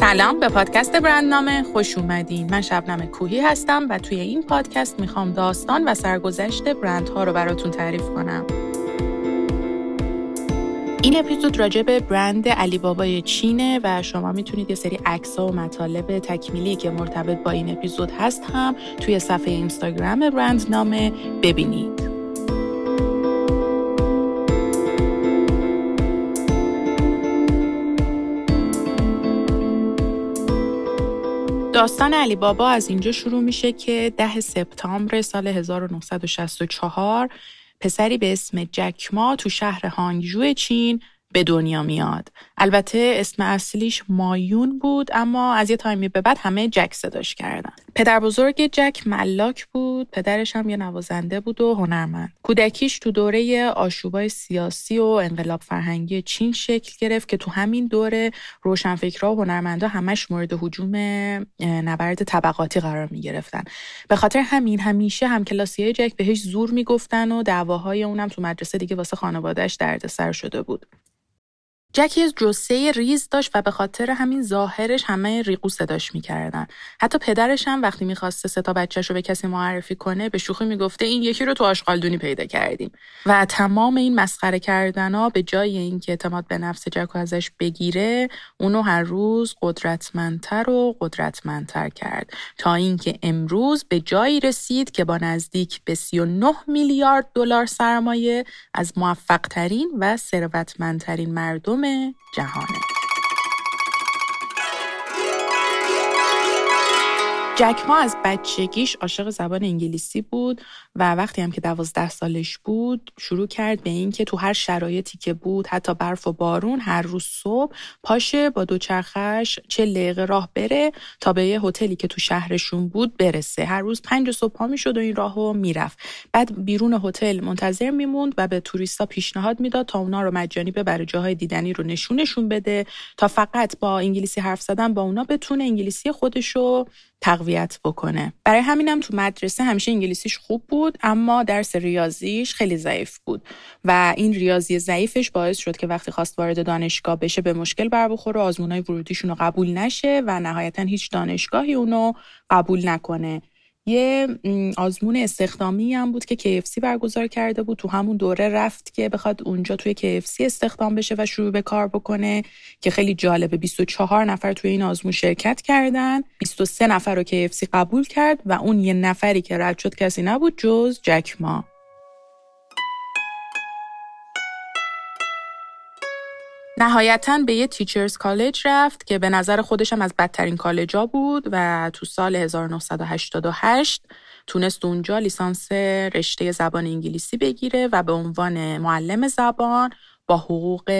سلام به پادکست برندنامه خوش اومدین من شبنم کوهی هستم و توی این پادکست می‌خوام داستان و سرگذشت برندها رو براتون تعریف کنم این اپیزود راجع به برند علی بابای چینه و شما می‌تونید یه سری عکس و مطالب تکمیلی که مرتبط با این اپیزود هست هم توی صفحه اینستاگرام برند نامه ببینید. داستان علی بابا از اینجا شروع میشه که ده سپتامبر سال 1964 پسری به اسم جکما تو شهر هانگجو چین به دنیا میاد. البته اسم اصلیش مایون بود اما از یه تایمی به بعد همه جک صداش کردن. پدر بزرگ جک ملاک بود پدرش هم یه نوازنده بود و هنرمند. کودکیش تو دوره آشوبای سیاسی و انقلاب فرهنگی چین شکل گرفت که تو همین دوره روشنفکرها و هنرمندا همش مورد هجوم نبرد طبقاتی قرار می گرفتن به خاطر همین همیشه هم کلاسی جک بهش زور می‌گفتن و دعواهای اونم تو مدرسه دیگه واسه خانوادهش دردسر شده بود. جک یه جسه ریز داشت و به خاطر همین ظاهرش همه ریقو صداش می‌کردن. حتی پدرش هم وقتی می‌خواسته سه تا بچهش رو به کسی معرفی کنه به شوخی می‌گفته این یکی رو تو آشغالدونی پیدا کردیم. و تمام این مسخره کردن ها به جای اینکه اعتماد به نفس جک ازش بگیره اونو هر روز قدرتمندتر و قدرتمندتر کرد. تا اینکه امروز به جایی رسید که با نزدیک به 39 میلیارد دلار سرمایه از موفقترین و ثروتمندترین مردم جهانه. جکما از بچگیش عاشق زبان انگلیسی بود و وقتی هم که دوازده سالش بود شروع کرد به اینکه تو هر شرایطی که بود حتی برف و بارون هر روز صبح پاشه با دوچرخش چه دقیقه راه بره تا به یه هتلی که تو شهرشون بود برسه. هر روز پنج صبح پا می‌شد و این راهو می‌رفت. بعد بیرون هتل منتظر میموند و به توریستا پیشنهاد می‌داد تا اونا رو مجانی ببره جاهای دیدنی رو نشونشون بده تا فقط با انگلیسی حرف زدن با اونا بتونه انگلیسی خودشو تقویت بکنه. برای همینم تو مدرسه همیشه انگلیسیش خوب بود اما درس ریاضیش خیلی ضعیف بود و این ریاضی ضعیفش باعث شد که وقتی خواست وارد دانشگاه بشه به مشکل بر بخوره آزمونای ورودیشون رو قبول نشه و نهایتا هیچ دانشگاهی اونو قبول نکنه. یه آزمون استخدامی هم بود که KFC برگزار کرده بود. تو همون دوره رفت که بخواد اونجا توی KFC استخدام بشه و شروع به کار بکنه که خیلی جالبه. 24 نفر توی این آزمون شرکت کردن. 23 نفر رو KFC قبول کرد و اون یه نفری که رد شد کسی نبود جز جکما نهایتا به یه تیچرز کالج رفت که به نظر خودشم از بدترین کالجا بود و تو سال 1988 تونست اونجا لیسانس رشته زبان انگلیسی بگیره و به عنوان معلم زبان با حقوق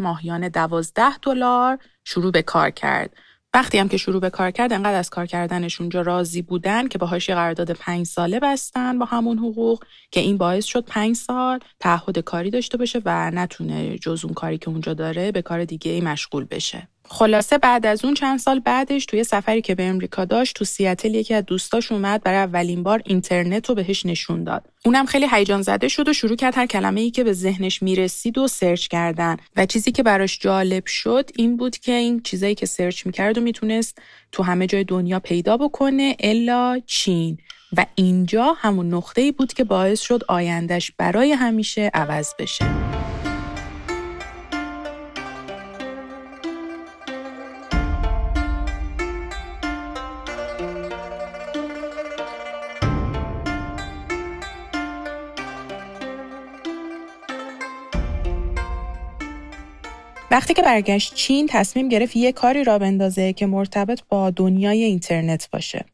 ماهیانه 12 دلار شروع به کار کرد. وقتی هم که شروع به کار کرد انقدر از کار کردنش اونجا راضی بودن که باهاش یه قرارداد پنج ساله بستن با همون حقوق که این باعث شد پنج سال تعهد کاری داشته باشه و نتونه جز اون کاری که اونجا داره به کار دیگه ای مشغول بشه. خلاصه بعد از اون چند سال بعدش توی سفری که به امریکا داشت تو سیاتل یکی از دوستاش اومد برای اولین بار اینترنت رو بهش نشون داد. اونم خیلی هیجان زده شد و شروع کرد هر کلمه ای که به ذهنش می‌رسید و سرچ کردن. و چیزی که براش جالب شد این بود که این چیزایی که سرچ می‌کرد و می‌تونست تو همه جای دنیا پیدا بکنه الا چین. و اینجا همون نقطه ای بود که باعث شد آیندهش برای همیشه عوض بشه. وقتی که برگشت چین تصمیم گرفت یه کاری را بندازه که مرتبط با دنیای اینترنت باشه.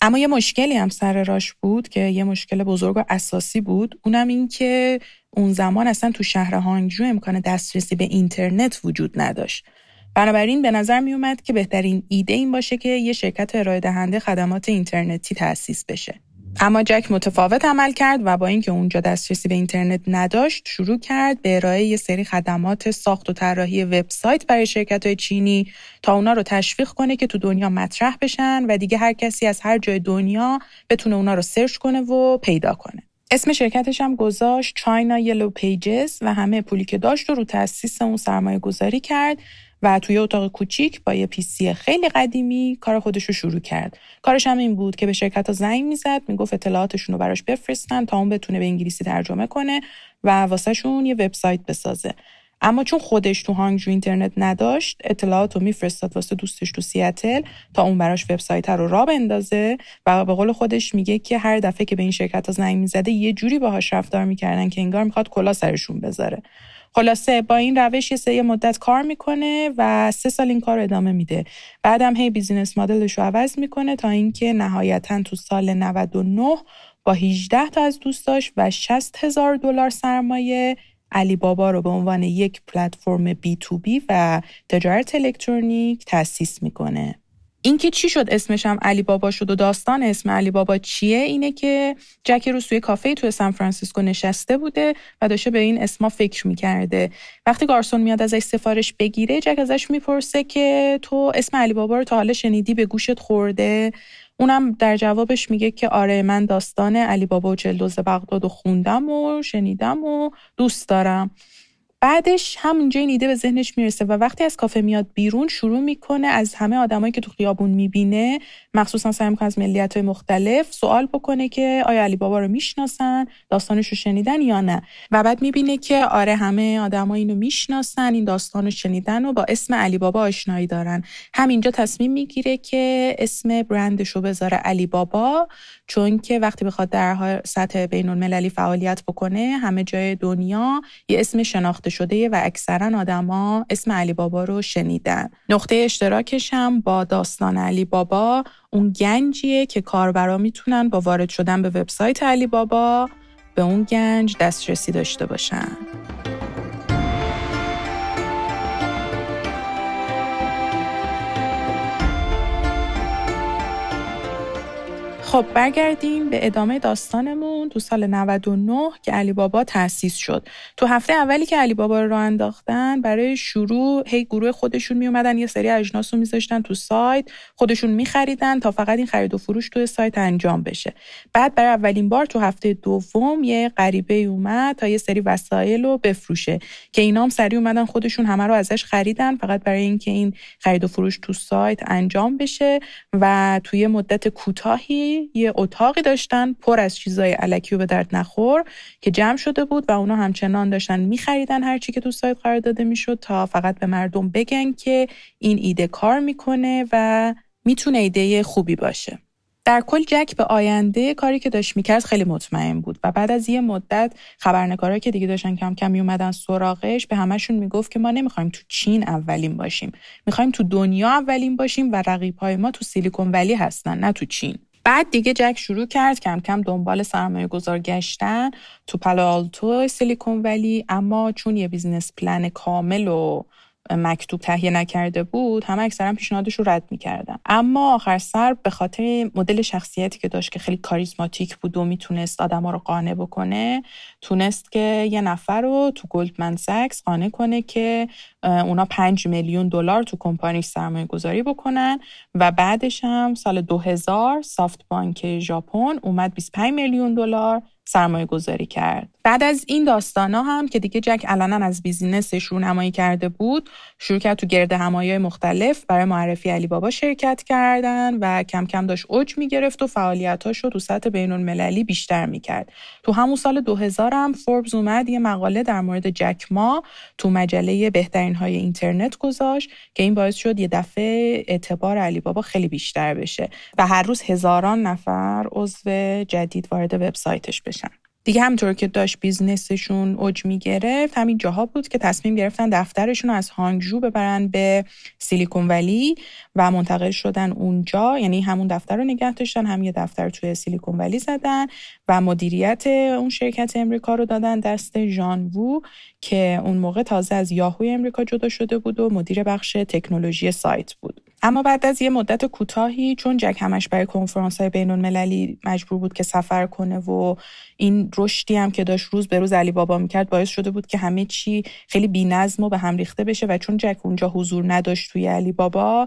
اما یه مشکلی هم سر راش بود که یه مشکل بزرگ و اساسی بود اونم این که اون زمان اصلا تو شهر هانگجو امکان دسترسی به اینترنت وجود نداشت. بنابراین به نظر می اومد که بهترین ایده این باشه که یه شرکت ارائه دهنده خدمات اینترنتی تأسیس بشه. اما جک متفاوت عمل کرد و با اینکه اونجا دسترسی به اینترنت نداشت شروع کرد به ارائه یه سری خدمات ساخت و طراحی وبسایت برای شرکت های چینی تا اونا رو تشویق کنه که تو دنیا مطرح بشن و دیگه هر کسی از هر جای دنیا بتونه اونا رو search کنه و پیدا کنه. اسم شرکتش هم گذاشت China Yellow Pages و همه پولی که داشت رو رو تاسیس اون سرمایه گذاری کرد و توی اتاق کوچیک با یه PC خیلی قدیمی کار خودش رو شروع کرد. کارش هم این بود که به شرکت ها زنگ می‌زد می‌گفت اطلاعاتشون رو براش بفرستن تا اون بتونه به انگلیسی ترجمه کنه و واسهشون یه وبسایت بسازه. اما چون خودش تو هانگجو اینترنت نداشت اطلاعات رو میفرستاد واسه دوستش تو سیاتل تا اون براش وبسایت رو را بندازه و به قول خودش میگه که هر دفعه که به این شرکت ها زنگ می‌زده یه جوری باهاش رفتار می‌کردن که انگار می‌خواد کلا سرشون بذاره. خلاصه با این روش یه سری مدت کار می‌کنه و سه سال این کار ادامه میده. بعدم هی بیزینس مدلش رو عوض می‌کنه تا اینکه نهایتا تو سال 99 با 18 تا از دوستاش و 60 هزار دلار سرمایه علی بابا رو به عنوان یک پلتفرم B2B و تجارت الکترونیک تأسیس می‌کنه. اینکه چی شد اسمش هم علی بابا شد و داستان اسم علی بابا چیه؟ اینه که جک روز توی کافه توی سان فرانسیسکو نشسته بوده و داشته به این اسما فکر می‌کرده. وقتی گارسون میاد ازش سفارش بگیره جک ازش می‌پرسه که تو اسم علی بابا رو تا حالا شنیدی؟ به گوشت خورده. اونم در جوابش میگه که آره من داستان علی بابا و چهل دزد بغداد و خوندم و شنیدم و دوست دارم. بعدش همونجا این ایده به ذهنش می‌رسه و وقتی از کافه میاد بیرون شروع می‌کنه از همه آدمایی که تو خیابون می‌بینه مخصوصا سعی می‌کنه از ملیت های مختلف سوال بکنه که آیا علی بابا رو می‌شناسن داستانش رو شنیدن یا نه. و بعد می‌بینه که آره همه آدما اینو می‌شناسن این داستان شنیدن و با اسم علی بابا آشنایی دارن. همینجا تصمیم می‌گیره که اسم برندش رو بذاره علی بابا چون که وقتی بخواد در سطح بین المللی فعالیت بکنه همه جای دنیا یه اسم شناخته شده و اکثرا آدما اسم علی بابا رو شنیدن. نقطه اشتراکش هم با داستان علی بابا. اون گنجیه که کاربرا می‌تونن با وارد شدن به وبسایت علی بابا به اون گنج دسترسی داشته باشن. خب برگردیم به ادامه داستانمون تو سال 99 که علی بابا تأسیس شد. تو هفته اولی که علی بابا رو انداختن برای شروع هی گروه خودشون می اومدن یه سری اجناس رو میذاشتن تو سایت خودشون میخریدن تا فقط این خرید و فروش تو سایت انجام بشه. بعد برای اولین بار تو هفته دوم یه غریبه اومد تا یه سری وسایل رو بفروشه که اینا هم سری اومدن خودشون همه رو ازش خریدن فقط برای اینکه این خرید و فروش تو سایت انجام بشه و توی مدت کوتاهی یه اتاقی داشتن پر از چیزای علکی و به درد نخور که جمع شده بود و اونا همچنان داشتن میخریدن هر چی که تو سایت قرار داده می‌شد تا فقط به مردم بگن که این ایده کار می‌کنه و می‌تونه ایده خوبی باشه. در کل جک به آینده کاری که داشت می‌کرد خیلی مطمئن بود و بعد از یه مدت خبرنگارا که دیگه داشتن کم کم میومدن سراغش به همشون می‌گفت که ما نمی‌خوایم تو چین اولین باشیم. می‌خوایم تو دنیا اولین باشیم و رقیب ما تو Silicon Valley هستن نه تو چین. بعد دیگه جک شروع کرد کم کم دنبال سرمایه گذار گشتن تو پالو Silicon Valley اما چون یه business plan کامل و مکتوب تهیه نکرده بود همه اکثرا پیشنهادش رو رد می‌کردن. اما آخر سر به خاطر مدل شخصیتی که داشت که خیلی کاریزماتیک بود و می‌تونست آدما رو قانع بکنه تونست که یه نفر رو تو Goldman Sachs قانع کنه که اونا 5 میلیون دلار تو کمپانی سرمایه گذاری بکنن و بعدش هم سال 2000 SoftBank ژاپن اومد 25 میلیون دلار سرمایه گذاری کرد. بعد از این داستانا هم که دیگه جک علنا از business ش رونمایی کرده بود شروع کرد تو گرد همایی مختلف برای معرفی علی بابا شرکت کردن و کم کم داشت اوج می‌گرفت و فعالیتاش رو تو سطح بین المللی بیشتر می‌کرد تو همون سال 2000 هم فوربز اومد یه مقاله در مورد جک ما تو مجله بهترین های اینترنت گذاشت که این باعث شد یه دفعه اعتبار علی بابا خیلی بیشتر بشه و هر روز هزاران نفر عضو جدید وارد وبسایتش بشن دیگه همینطور که داشت business شون اوج می‌گرفت همین جاها بود که تصمیم گرفتن دفترشون رو از هانگجو ببرن به Silicon Valley و منتقل شدن اونجا. یعنی همون دفتر رو نگه داشتن هم یه دفتر توی Silicon Valley زدن و مدیریت اون شرکت امریکا رو دادن دست جان وو که اون موقع تازه از یاهوی امریکا جدا شده بود و مدیر بخش تکنولوژی سایت بود. اما بعد از یه مدت کوتاهی چون جک همش برای کنفرانس های بین المللی مجبور بود که سفر کنه و این رشدی هم که داشت روز به روز علی بابا می‌کرد باعث شده بود که همه چی خیلی بی‌نظم و به هم ریخته بشه و چون جک اونجا حضور نداشت توی علی بابا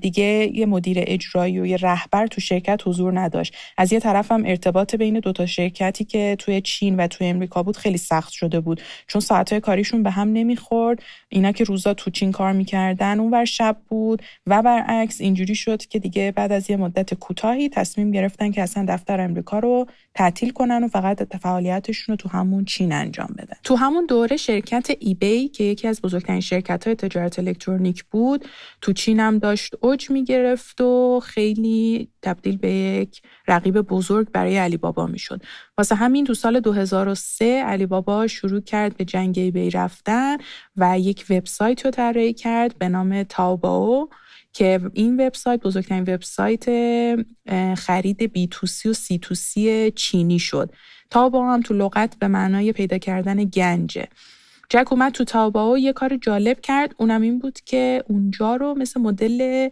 دیگه یه مدیر اجرایی و یه رهبر تو شرکت حضور نداشت. از یه طرف هم ارتباط بین دوتا شرکتی که توی چین و توی امریکا بود خیلی سخت شده بود. چون ساعتهای کاریشون به هم نمی‌خورد. اینا که روزا تو چین کار می‌کردن اونور شب بود و برعکس اینجوری شد که دیگه بعد از یه مدت کوتاهی تصمیم گرفتن که اصلا دفتر امریکا رو تعطیل کنن و فقط فعالیتشون رو تو همون چین انجام بدن. تو همون دوره شرکت ایبی که یکی از بزرگترین شرکت های تجارت الکترونیک بود تو چین هم داشت اوج می‌گرفت و خیلی تبدیل به یک رقیب بزرگ برای علی بابا می‌شد. واسه همین تو سال 2003 علی بابا شروع کرد به جنگ ایبی رفتن و یک وبسایت رو طراحی کرد به نام تاوباو. که این وبسایت بزرگترین وبسایت خرید بی تو سی و سی تو سی چینی شد. تاوباو هم تو لغت به معنای پیدا کردن گنجه. جک اومد تو تاوباو یه کار جالب کرد. اونم این بود که اونجا رو مثل مدل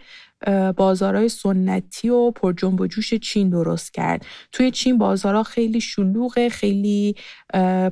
بازارهای سنتی و پر جنب و جوش چین درست کرد. توی چین بازارها خیلی شلوغه خیلی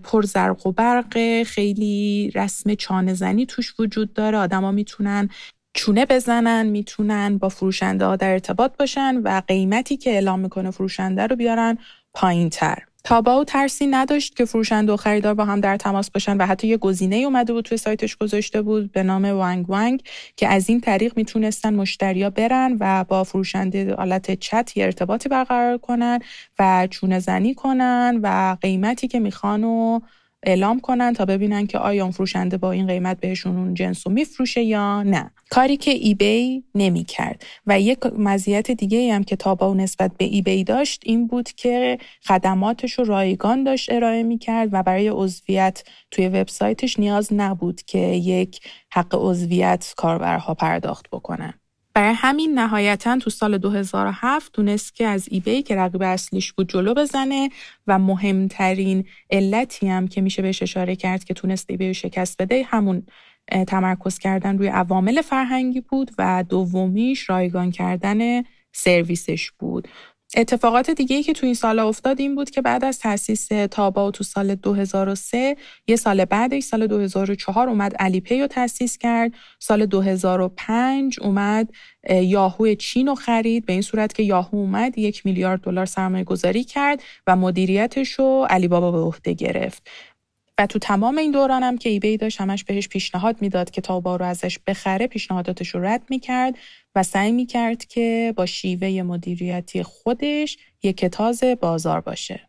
پر زرق و برقه خیلی رسم چانه زنی توش وجود داره. آدما می‌تونن چونه بزنن می‌تونن با فروشنده ها در ارتباط باشن و قیمتی که اعلام می‌کنه فروشنده رو بیارن پایین تر تابا و ترسی نداشت که فروشنده و خریدار با هم در تماس باشن و حتی یه گزینه اومده بود توی سایتش گذاشته بود به نام وانگ وانگ که از این طریق می‌تونستن مشتریا برن و با فروشنده حالت چت یه ارتباطی برقرار کنن و چونه زنی کنن و قیمتی که می‌خوان اعلام کنن تا ببینن که آیا اون فروشنده با این قیمت بهشون اون جنس رو میفروشه یا نه. کاری که ایبی نمی کرد و یک مزیت دیگه هم که تابا و نسبت به ایبی داشت این بود که خدماتش رو رایگان داشت ارائه می کرد و برای عضویت توی وبسایتش نیاز نبود که یک حق عضویت کاربرها پرداخت بکنن برای همین نهایتا تو سال 2007 تونست که از ایبی که رقیب اصلیش بود جلو بزنه و مهمترین علتی هم که میشه بهش اشاره کرد که تونست ایبی رو شکست بده همون تمرکز کردن روی عوامل فرهنگی بود و دومیش رایگان کردن سرویسش بود. اتفاقات دیگه ای که تو این سال افتاد این بود که بعد از تاسیس تابا تو سال 2003 یه سال بعدش سال 2004 اومد علی پی رو تاسیس کرد. سال 2005 اومد یاهو چین رو خرید. به این صورت که یاهو اومد یک میلیارد دلار سرمایه گذاری کرد و مدیریتش رو علی بابا به عهده گرفت. و تو تمام این دورانم که eBay داشت همش بهش پیشنهاد می‌داد که Taobao رو ازش بخره پیشنهاداتش رو رد می‌کرد و سعی می‌کرد که با شیوه مدیریتی خودش یکه تاز بازار باشه.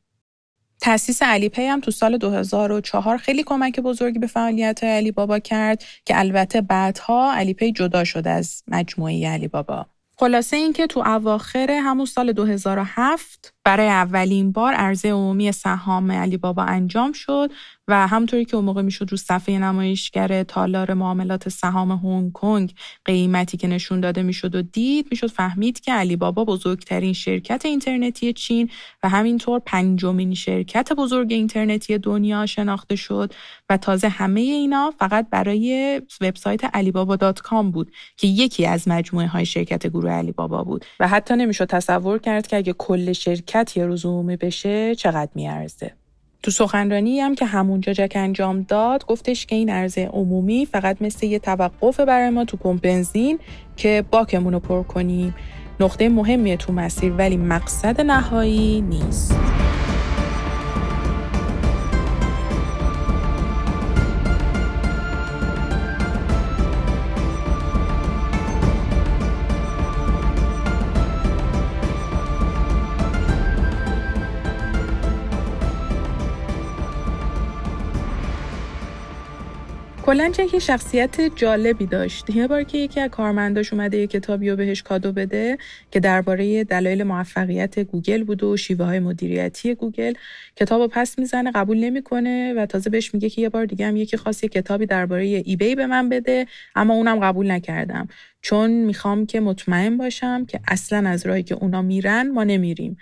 تأسیس Alipay هم تو سال 2004 خیلی کمک بزرگی به فعالیت علی بابا کرد که البته بعدها Alipay جدا شد از مجموعه علی بابا. خلاصه اینکه تو اواخر همون سال 2007 برای اولین بار عرضه عمومی سهام علی بابا انجام شد و همونطوری که اون موقع می‌شد رو صفحه نمایشگر تالار معاملات سهام هنگ کنگ قیمتی که نشون داده می‌شد و دید می‌شد فهمید که علی بابا بزرگترین شرکت اینترنتی چین و همینطور پنجمین شرکت بزرگ اینترنتی دنیا شناخته شد و تازه همه اینا فقط برای وبسایت علی بابا بود که یکی از مجموعه های شرکت گروه علی بابا بود. و حتی نمی‌شد تصور کرد که اگه کل شرکت روز عمومی بشه چقدر میارزه؟ تو سخنرانی هم که همونجا جک انجام داد گفتش که این عرضه عمومی فقط مثل یه توقف برای ما تو پمپ بنزین که باکمون رو پر کنیم. نقطه مهمیه تو مسیر ولی مقصد نهایی نیست. کلا که شخصیت جالبی داشت. یه بار که یکی از کارمنداش اومده یه کتابی رو بهش کادو بده که درباره دلایل موفقیت گوگل بود و شیوه های مدیریتی گوگل. کتابو پس می‌زنه قبول نمی‌کنه و تازه بهش میگه که یه بار دیگه هم یکی خواست یه کتابی درباره eBay به من بده اما اونم قبول نکردم. چون می‌خوام که مطمئن باشم که اصلا از راهی که اونا میرن ما نمیریم.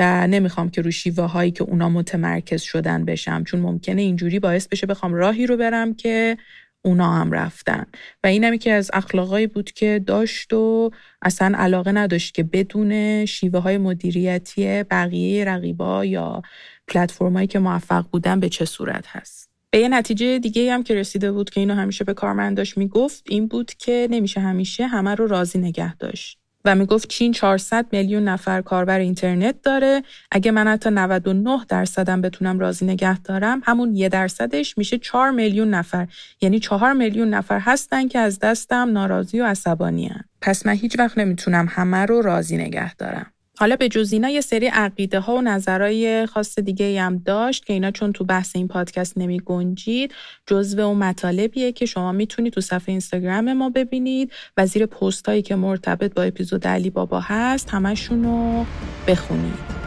و نمی‌خوام که رو شیوه هایی که اونا متمرکز شدن بشم چون ممکنه اینجوری باعث بشه بخوام راهی رو برم که اونا هم رفتن. و اینم که از اخلاقایی بود که داشت و اصلا علاقه نداشت که بدون شیوه های مدیریتی بقیه رقیبا یا پلتفرمایی که موفق بودن به چه صورت هست. به یه نتیجه دیگه هم که رسیده بود که اینو همیشه به کارمنداش می‌گفت این بود که نمیشه همیشه همه رو راضی نگه داشت. و می‌گفت چین 400 میلیون نفر کاربر اینترنت داره. اگه من حتی 99 درصدم بتونم راضی نگه دارم همون یه درصدش میشه 4 میلیون نفر. یعنی 4 میلیون نفر هستن که از دستم ناراضی و عصبانی هن. پس من هیچ وقت نمی‌تونم همه رو راضی نگه دارم. حالا به جز اینا یه سری عقیده ها و نظرهای خاص دیگه هم داشت که اینا چون تو بحث این پادکست نمی گنجید جزو اون مطالبیه که شما می‌تونید تو صفحه اینستاگرام ما ببینید و زیر پست هایی که مرتبط با اپیزود علی بابا هست همشون رو بخونید.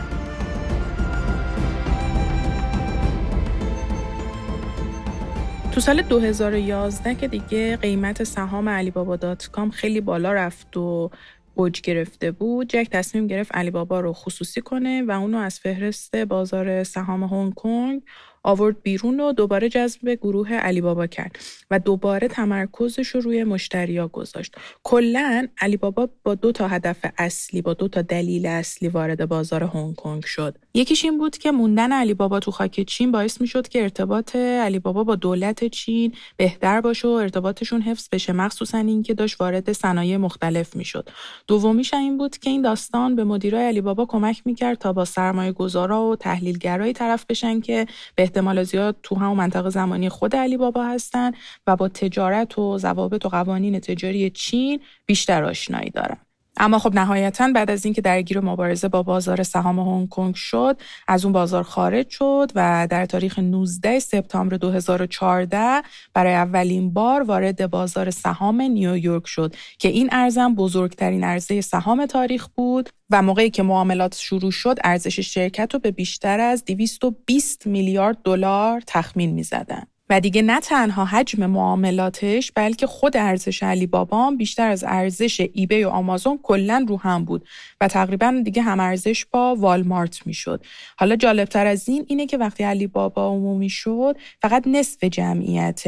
تو سال 2011 که دیگه قیمت سهام علی بابا dot com خیلی بالا رفت و اوج گرفته بود جک تصمیم گرفت علی بابا رو خصوصی کنه و اونو از فهرست بازار سهام هنگ کنگ آورد بیرون و دوباره جذب گروه علی بابا کرد و دوباره تمرکزش رو روی مشتریا گذاشت. کلا علی بابا با دو تا هدف اصلی با دو تا دلیل اصلی وارد بازار هنگ کنگ شد. یکیش این بود که موندن علی بابا تو خاک چین باعث می‌شد که ارتباط علی بابا با دولت چین بهتر باشه و ارتباطشون حفظ بشه مخصوصا اینکه داشت وارد صنایع مختلف می‌شد. دومیش این بود که این داستان به مدیرای علی بابا کمک می‌کرد تا با سرمایه گذارا و تحلیلگرای طرف بشن که به احتمال زیاد تو همون منطقه زمانی خود علی بابا هستن و با تجارت و ضوابط و قوانین تجاری چین بیشتر آشنایی دارن. اما خب نهایتا بعد از اینکه درگیر مبارزه با بازار سهام هنگ کنگ شد از اون بازار خارج شد و در تاریخ 19 سپتامبر 2014 برای اولین بار وارد بازار سهام نیویورک شد که این ارزم بزرگترین عرضه سهام تاریخ بود و موقعی که معاملات شروع شد ارزش شرکت رو به بیشتر از 220 میلیارد دلار تخمین می‌زدن. دیگه نه تنها حجم معاملاتش بلکه خود ارزش علی بابا بیشتر از ارزش ایبی و آمازون کلا رو هم بود و تقریبا دیگه هم ارزش با والمارت می‌شد. حالا جالبتر از این اینه که وقتی علی بابا عمومی شد فقط نصف جمعیت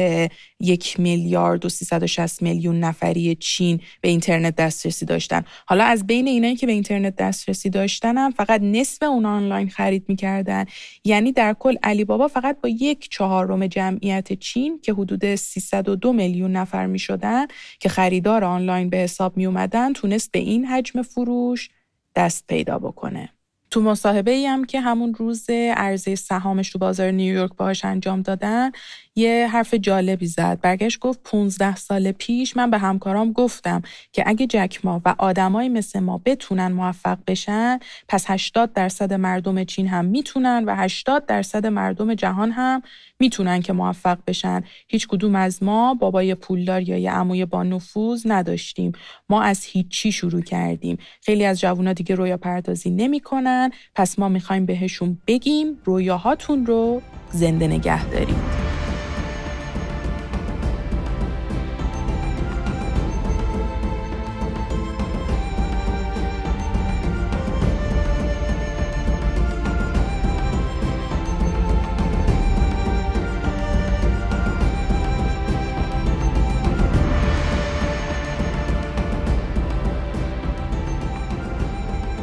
یک میلیارد و 360 میلیون نفری چین به اینترنت دسترسی داشتن. حالا از بین اینایی که به اینترنت دسترسی داشتن هم فقط نصف اون آنلاین خرید می‌کردن. یعنی در کل علی بابا فقط با یک چهارم جمعیت چین که حدود 302 میلیون نفر می شدن که خریدار آنلاین به حساب می اومدن تونست به این حجم فروش دست پیدا بکنه. تو مصاحبه ای هم که همون روز عرضه سهامش تو بازار نیویورک باهاش انجام دادن یه حرف جالبی زد. برگشت گفت 15 سال پیش من به همکارام گفتم که اگه جکما و آدمایی مثل ما بتونن موفق بشن پس 80 درصد مردم چین هم می‌تونن و 80 درصد مردم جهان هم می‌تونن که موفق بشن. هیچ کدوم از ما بابای پولدار یا یه عموی با نفوذ نداشتیم. ما از هیچی شروع کردیم. خیلی از جوونا دیگه رویا پردازی نمی‌کنن. پس ما می‌خوایم بهشون بگیم رویاهاتون رو زنده نگه دارید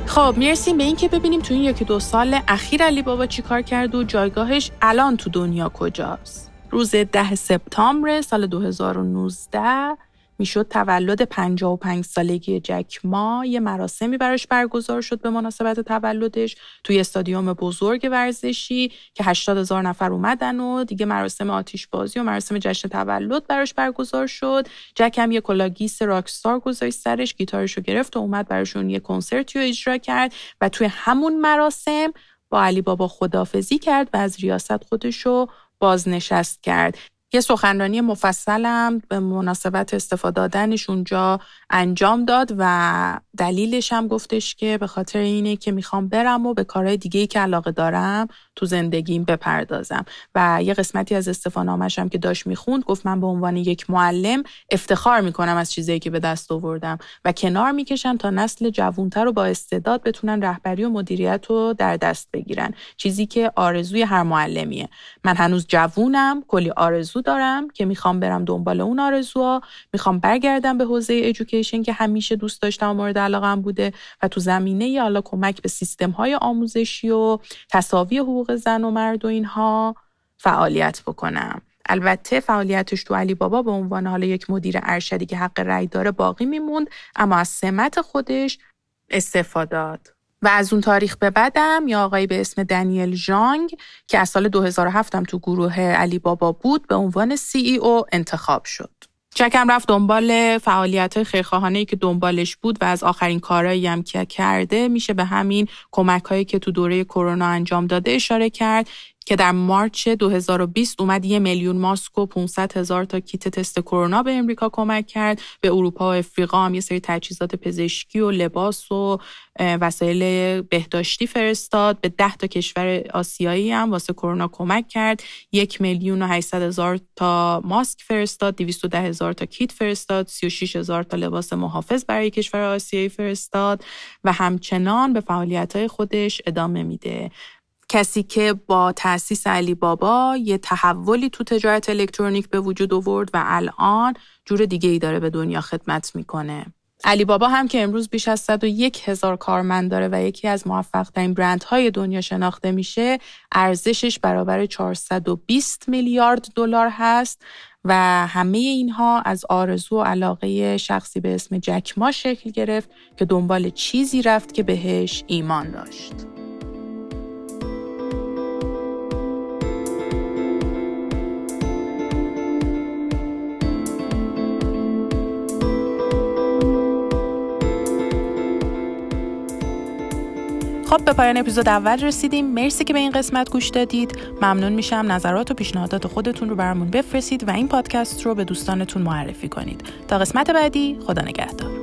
خب می‌رسیم به اینکه ببینیم تو این یکی دو سال اخیر علی بابا چیکار کرد و جایگاهش الان تو دنیا کجاست. روز ده سپتامبر سال 2019 می‌شد تولد 55 سالگی جک ما. یه مراسمی براش برگزار شد به مناسبت تولدش توی استادیوم بزرگ ورزشی که 80 هزار نفر اومدن و دیگه مراسم آتیش بازی و مراسم جشن تولد براش برگزار شد. جک هم یه کلاه‌گیس rockstar گذاشت سرش گیتارش رو گرفت و اومد براشون یه کنسرتی رو اجرا کرد و توی همون مراسم با علی بابا خدافزی کرد و از ریاست خودش رو بازنشست کرد. یه سخنرانی مفصلم به مناسبت استفاده دادنش اونجا انجام داد و دلیلش هم گفتش که به خاطر اینه که می‌خوام برم و به کارهای دیگه ای که علاقه دارم تو زندگیم بپردازم. و یه قسمتی از استفانامش هم که داشت می‌خوند گفت من به عنوان یک معلم افتخار می‌کنم از چیزایی که به دست آوردم و کنار می‌کشم تا نسل جوونتر رو با استعداد بتونن رهبری و مدیریت رو در دست بگیرن. چیزی که آرزوی هر معلمیه. من هنوز جوونم کلی آرزو دارم که می‌خوام برم دنبال اون آرزوها می‌خوام برگردم به حوزه ایژوکیشن که همیشه دوست داشتم و مورد علاقم بوده و تو زمینه حالا کمک به سیستم های آموزشی و تصاوی حقوق زن و مرد و اینها فعالیت بکنم. البته فعالیتش تو علی بابا به عنوان حالا یک مدیر ارشدی که حق رأی داره باقی میموند اما از سمت خودش استفادات و از اون تاریخ به بعدم یا آقایی به اسم دنیل جانگ که از سال 2007 هم تو گروه علی بابا بود به عنوان CEO انتخاب شد. چکم رفت دنبال فعالیت خیرخواهانه که دنبالش بود و از آخرین کارهایی هم که کرده میشه به همین کمک هایی که تو دوره کرونا انجام داده اشاره کرد که در مارچ 2020 اومد یه میلیون ماسک و 500 هزار تا کیت تست کرونا به امریکا کمک کرد. به اروپا و افریقا هم یه سری تجهیزات پزشکی و لباس و وسایل بهداشتی فرستاد. به 10 تا کشور آسیایی هم واسه کرونا کمک کرد. یک میلیون و 800 هزار تا ماسک فرستاد 210 هزار تا کیت فرستاد 36 هزار تا لباس محافظ برای کشور آسیایی فرستاد و همچنان به فعالیت خودش ادامه میده. کسی که با تأسیس علی بابا یه تحولی تو تجارت الکترونیک به وجود آورد و الان جور دیگه ای داره به دنیا خدمت می‌کنه. علی بابا هم که امروز بیش از 101 هزار کارمند داره و یکی از موفق ترین برندهای دنیا شناخته میشه ارزشش برابر 420 میلیارد دلار هست و همه اینها از آرزو و علاقه شخصی به اسم جکما شکل گرفت که دنبال چیزی رفت که بهش ایمان داشت. خب به پایان اپیزود اول رسیدیم. مرسی که به این قسمت گوش دادید. ممنون میشم نظرات و پیشنهادات خودتون رو برامون بفرستید و این پادکست رو به دوستانتون معرفی کنید. تا قسمت بعدی خدا نگهدار.